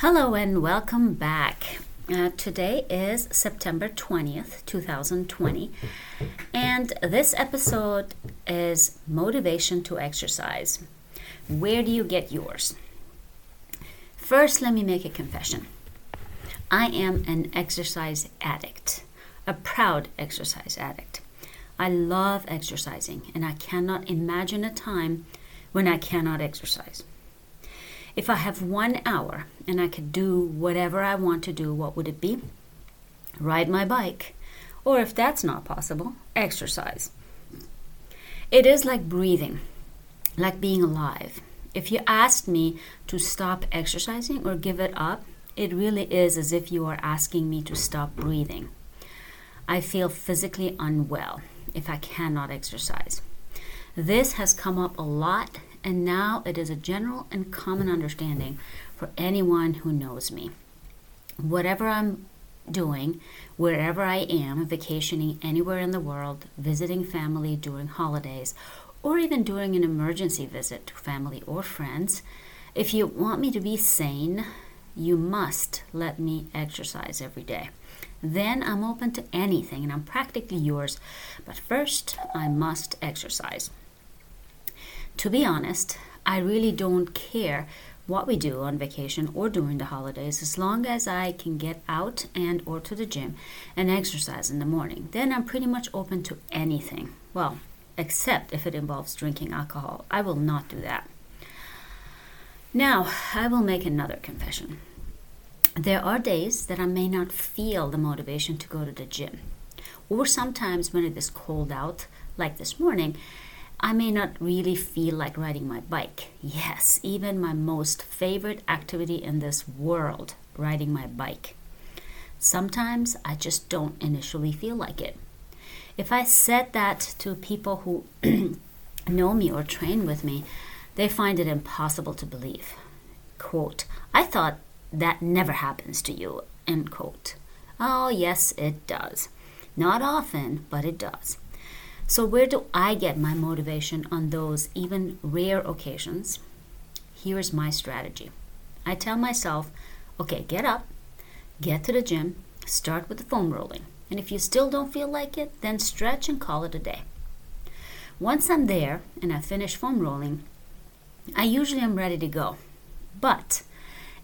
Hello and welcome back. Uh, today is September 20th, 2020, and this episode is Motivation to Exercise. Where do you get yours? First, let me make a confession. I am an exercise addict, a proud exercise addict. I love exercising, and I cannot imagine a time when I cannot exercise. If I have one hour and I could do whatever I want to do, what would it be? Ride my bike. Or if that's not possible, exercise. It is like breathing, like being alive. If you asked me to stop exercising or give it up, it really is as if you are asking me to stop breathing. I feel physically unwell if I cannot exercise. This has come up a lot and now it is a general and common understanding for anyone who knows me. Whatever I'm doing, wherever I am, vacationing anywhere in the world, visiting family during holidays, or even during an emergency visit to family or friends, if you want me to be sane, you must let me exercise every day. Then I'm open to anything and I'm practically yours. But first, I must exercise to be honest, I really don't care what we do on vacation or during the holidays as long as I can get out and or to the gym and exercise in the morning. Then I'm pretty much open to anything. Well, except if it involves drinking alcohol. I will not do that. Now, I will make another confession. There are days that I may not feel the motivation to go to the gym. Or sometimes when it is cold out, like this morning, I may not really feel like riding my bike. Yes, even my most favorite activity in this world, riding my bike. Sometimes I just don't initially feel like it. If I said that to people who know me or train with me, they find it impossible to believe. Quote, I thought that never happens to you, end quote. Oh, yes, it does. Not often, but it does. So, where do I get my motivation on those even rare occasions? Here's my strategy I tell myself, okay, get up, get to the gym, start with the foam rolling. And if you still don't feel like it, then stretch and call it a day. Once I'm there and I finish foam rolling, I usually am ready to go. But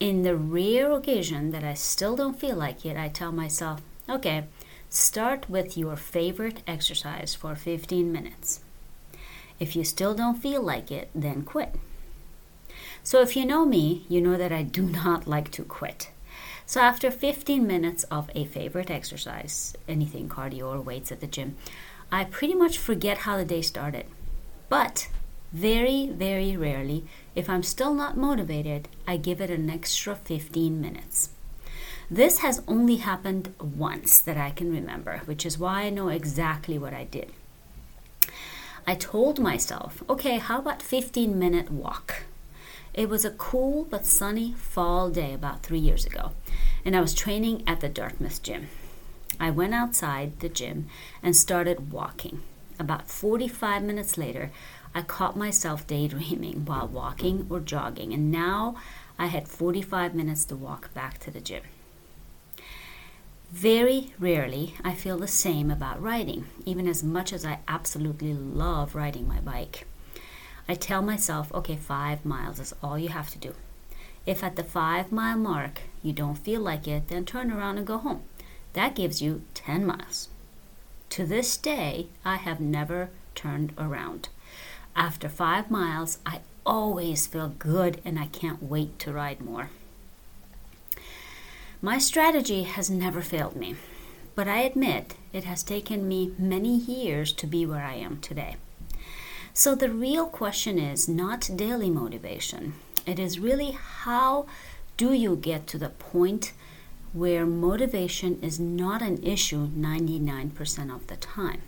in the rare occasion that I still don't feel like it, I tell myself, okay, Start with your favorite exercise for 15 minutes. If you still don't feel like it, then quit. So, if you know me, you know that I do not like to quit. So, after 15 minutes of a favorite exercise, anything cardio or weights at the gym, I pretty much forget how the day started. But very, very rarely, if I'm still not motivated, I give it an extra 15 minutes. This has only happened once that I can remember, which is why I know exactly what I did. I told myself, okay, how about 15 minute walk? It was a cool but sunny fall day about three years ago, and I was training at the Dartmouth gym. I went outside the gym and started walking. About 45 minutes later, I caught myself daydreaming while walking or jogging, and now I had 45 minutes to walk back to the gym. Very rarely I feel the same about riding, even as much as I absolutely love riding my bike. I tell myself, okay, five miles is all you have to do. If at the five mile mark you don't feel like it, then turn around and go home. That gives you 10 miles. To this day, I have never turned around. After five miles, I always feel good and I can't wait to ride more. My strategy has never failed me, but I admit it has taken me many years to be where I am today. So the real question is not daily motivation. It is really how do you get to the point where motivation is not an issue 99% of the time?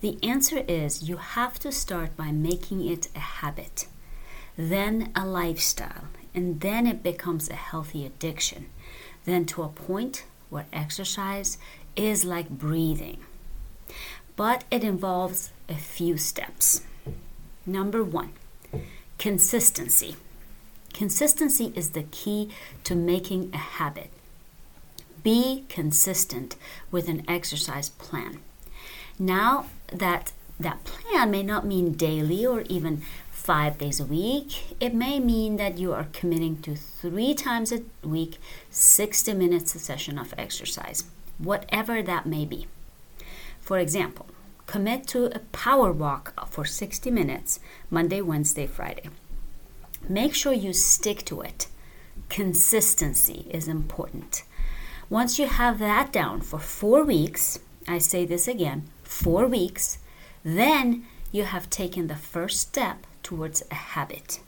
The answer is you have to start by making it a habit, then a lifestyle, and then it becomes a healthy addiction then to a point where exercise is like breathing. But it involves a few steps. Number one, consistency. Consistency is the key to making a habit. Be consistent with an exercise plan. Now that that plan may not mean daily or even five days a week, it may mean that you are committing to three times a week, 60 minutes a session of exercise, whatever that may be. For example, commit to a power walk for 60 minutes Monday, Wednesday, Friday. Make sure you stick to it. Consistency is important. Once you have that down for four weeks, I say this again four weeks, then you have taken the first step towards a habit.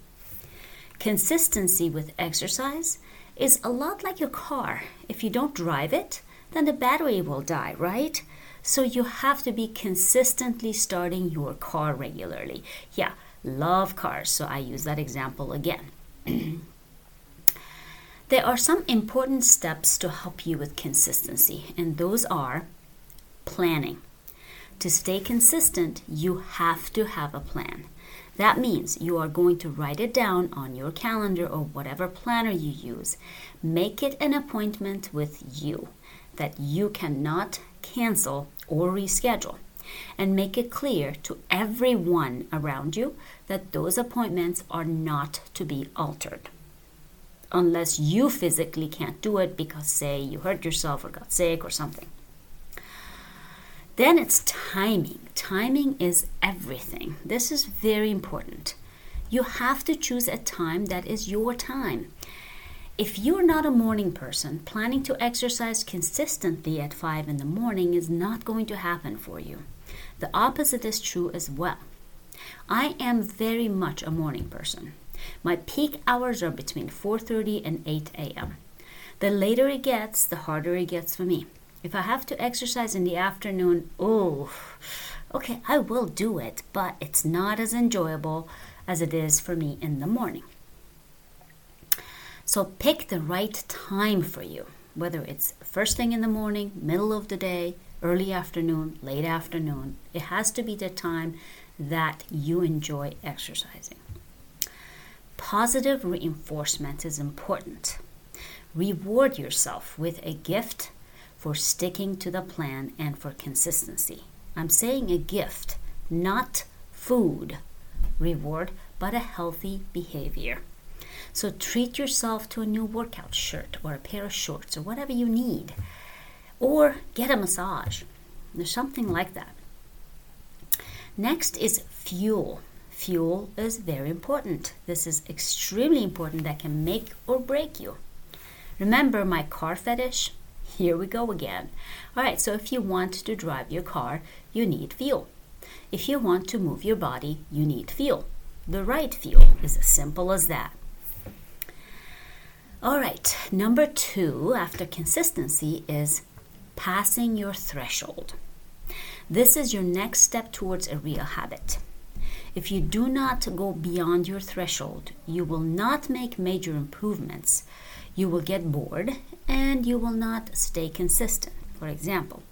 Consistency with exercise is a lot like your car. If you don't drive it, then the battery will die, right? So you have to be consistently starting your car regularly. Yeah, love cars, so I use that example again. there are some important steps to help you with consistency, and those are planning. To stay consistent, you have to have a plan. That means you are going to write it down on your calendar or whatever planner you use. Make it an appointment with you that you cannot cancel or reschedule. And make it clear to everyone around you that those appointments are not to be altered. Unless you physically can't do it because, say, you hurt yourself or got sick or something. Then it's timing. Timing is everything. This is very important. You have to choose a time that is your time. If you're not a morning person, planning to exercise consistently at 5 in the morning is not going to happen for you. The opposite is true as well. I am very much a morning person. My peak hours are between 4:30 and 8 a.m. The later it gets, the harder it gets for me. If I have to exercise in the afternoon, oh, okay, I will do it, but it's not as enjoyable as it is for me in the morning. So pick the right time for you, whether it's first thing in the morning, middle of the day, early afternoon, late afternoon. It has to be the time that you enjoy exercising. Positive reinforcement is important. Reward yourself with a gift for sticking to the plan and for consistency. I'm saying a gift, not food reward, but a healthy behavior. So treat yourself to a new workout shirt or a pair of shorts or whatever you need. Or get a massage. There's something like that. Next is fuel. Fuel is very important. This is extremely important that can make or break you. Remember my car fetish? Here we go again. All right, so if you want to drive your car, you need fuel. If you want to move your body, you need fuel. The right fuel is as simple as that. All right, number two after consistency is passing your threshold. This is your next step towards a real habit. If you do not go beyond your threshold, you will not make major improvements. You will get bored and you will not stay consistent. For example,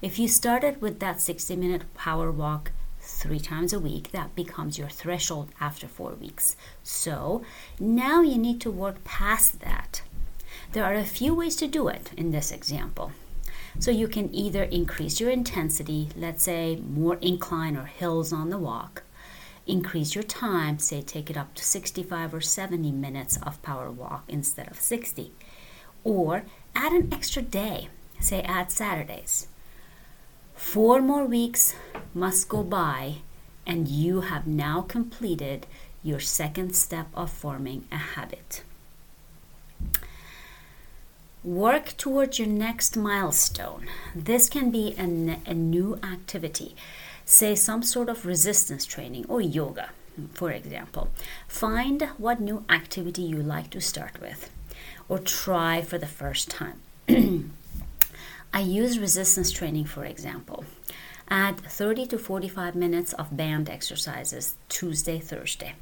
if you started with that 60 minute power walk three times a week, that becomes your threshold after four weeks. So now you need to work past that. There are a few ways to do it in this example. So you can either increase your intensity, let's say more incline or hills on the walk, increase your time, say take it up to 65 or 70 minutes of power walk instead of 60, or add an extra day, say add Saturdays. Four more weeks must go by, and you have now completed your second step of forming a habit. Work towards your next milestone. This can be a, a new activity, say some sort of resistance training or yoga, for example. Find what new activity you like to start with or try for the first time. I use resistance training, for example. Add 30 to 45 minutes of band exercises Tuesday, Thursday.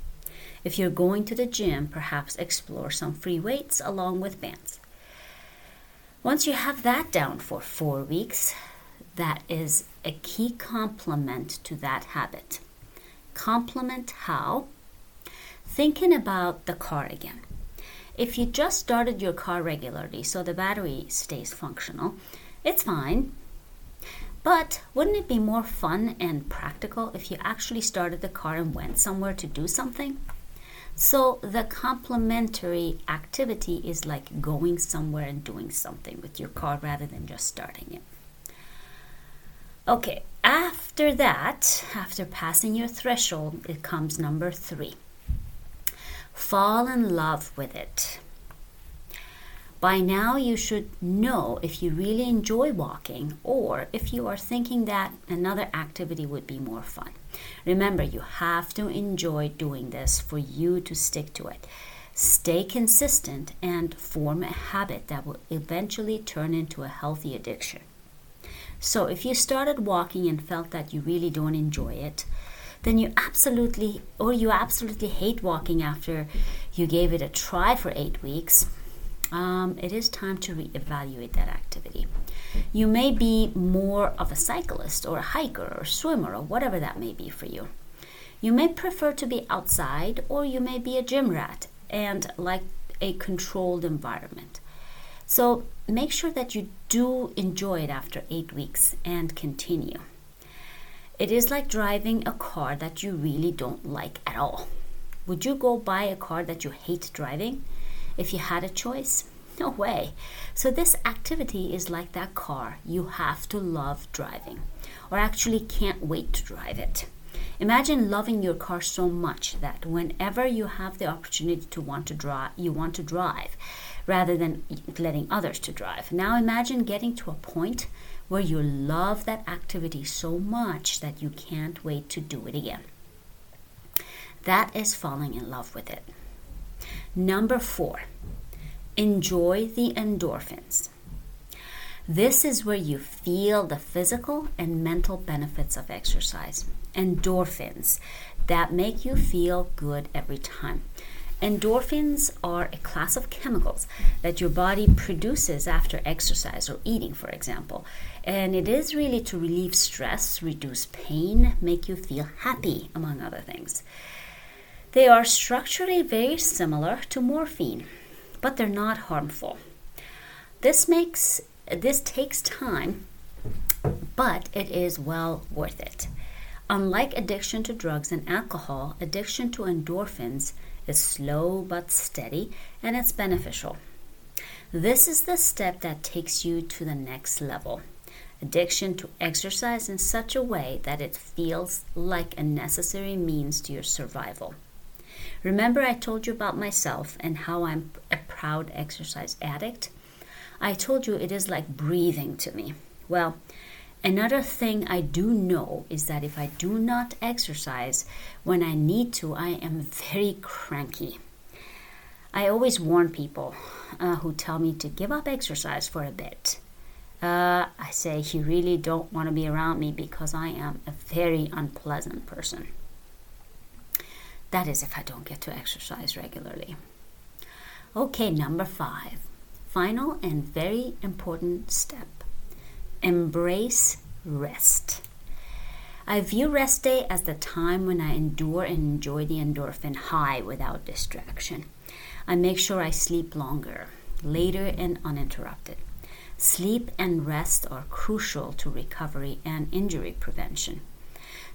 If you're going to the gym, perhaps explore some free weights along with bands. Once you have that down for four weeks, that is a key complement to that habit. Complement how? Thinking about the car again. if you just started your car regularly so the battery stays functional, it's fine. But wouldn't it be more fun and practical if you actually started the car and went somewhere to do something? So the complementary activity is like going somewhere and doing something with your car rather than just starting it. Okay, after that, after passing your threshold, it comes number three fall in love with it. By now, you should know if you really enjoy walking or if you are thinking that another activity would be more fun. Remember, you have to enjoy doing this for you to stick to it. Stay consistent and form a habit that will eventually turn into a healthy addiction. So, if you started walking and felt that you really don't enjoy it, then you absolutely, or you absolutely hate walking after you gave it a try for eight weeks, um, it is time to reevaluate that activity. You may be more of a cyclist or a hiker or swimmer or whatever that may be for you. You may prefer to be outside or you may be a gym rat and like a controlled environment. So make sure that you do enjoy it after eight weeks and continue. It is like driving a car that you really don't like at all. Would you go buy a car that you hate driving? if you had a choice? No way. So, this activity is like that car you have to love driving, or actually can't wait to drive it. Imagine loving your car so much that whenever you have the opportunity to want to drive, you want to drive rather than letting others to drive. Now imagine getting to a point where you love that activity so much that you can't wait to do it again. That is falling in love with it. Number four, enjoy the endorphins. This is where you feel the physical and mental benefits of exercise. Endorphins that make you feel good every time. Endorphins are a class of chemicals that your body produces after exercise or eating, for example. And it is really to relieve stress, reduce pain, make you feel happy, among other things. They are structurally very similar to morphine, but they're not harmful. This makes this takes time, but it is well worth it. Unlike addiction to drugs and alcohol, addiction to endorphins is slow but steady and it's beneficial. This is the step that takes you to the next level. Addiction to exercise in such a way that it feels like a necessary means to your survival. Remember, I told you about myself and how I'm a proud exercise addict? I told you it is like breathing to me. Well, another thing I do know is that if I do not exercise when I need to, I am very cranky. I always warn people uh, who tell me to give up exercise for a bit. Uh, I say you really don't want to be around me because I am a very unpleasant person. That is, if I don't get to exercise regularly. Okay, number five. Final and very important step embrace rest. I view rest day as the time when I endure and enjoy the endorphin high without distraction. I make sure I sleep longer, later, and uninterrupted. Sleep and rest are crucial to recovery and injury prevention.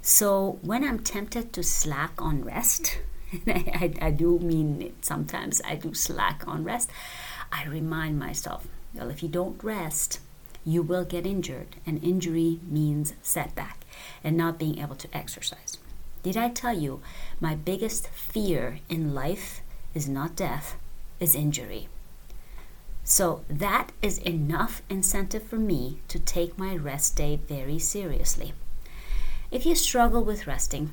So when I'm tempted to slack on rest, I, I, do mean it sometimes, I do slack on rest, I remind myself, well, if you don't rest, you will get injured, and injury means setback and not being able to exercise. Did I tell you my biggest fear in life is not death, is injury? So that is enough incentive for me to take my rest day very seriously. If you struggle with resting,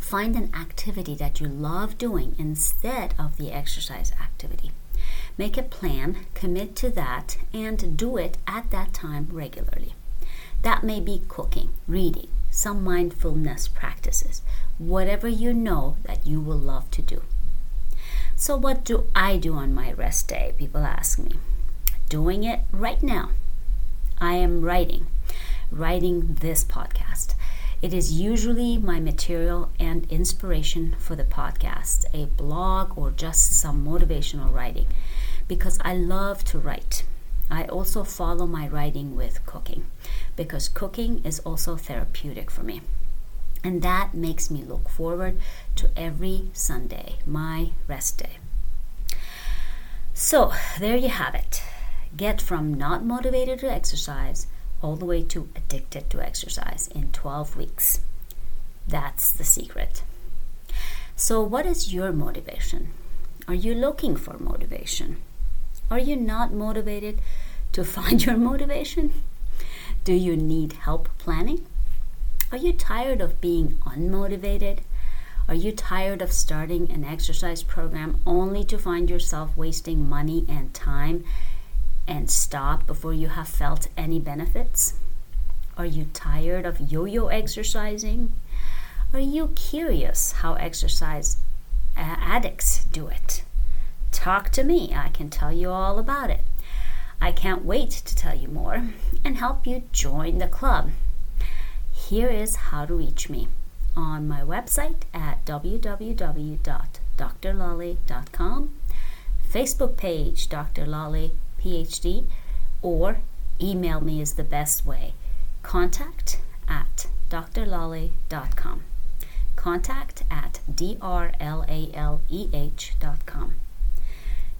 find an activity that you love doing instead of the exercise activity. Make a plan, commit to that, and do it at that time regularly. That may be cooking, reading, some mindfulness practices, whatever you know that you will love to do. So, what do I do on my rest day? People ask me. Doing it right now. I am writing, writing this podcast. It is usually my material and inspiration for the podcast, a blog, or just some motivational writing because I love to write. I also follow my writing with cooking because cooking is also therapeutic for me. And that makes me look forward to every Sunday, my rest day. So, there you have it. Get from not motivated to exercise all the way to addicted to exercise in 12 weeks. That's the secret. So, what is your motivation? Are you looking for motivation? Are you not motivated to find your motivation? Do you need help planning? Are you tired of being unmotivated? Are you tired of starting an exercise program only to find yourself wasting money and time and stop before you have felt any benefits? Are you tired of yo yo exercising? Are you curious how exercise addicts do it? Talk to me, I can tell you all about it. I can't wait to tell you more and help you join the club. Here is how to reach me on my website at www.drlaleh.com, Facebook page Dr. Laleh PhD, or email me is the best way. Contact at drlaleh.com. Contact at drlaleh.com.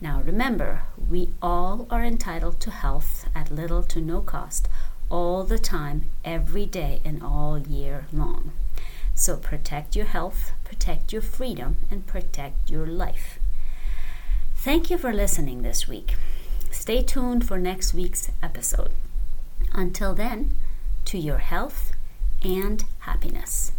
Now remember, we all are entitled to health at little to no cost, all the time, every day, and all year long. So protect your health, protect your freedom, and protect your life. Thank you for listening this week. Stay tuned for next week's episode. Until then, to your health and happiness.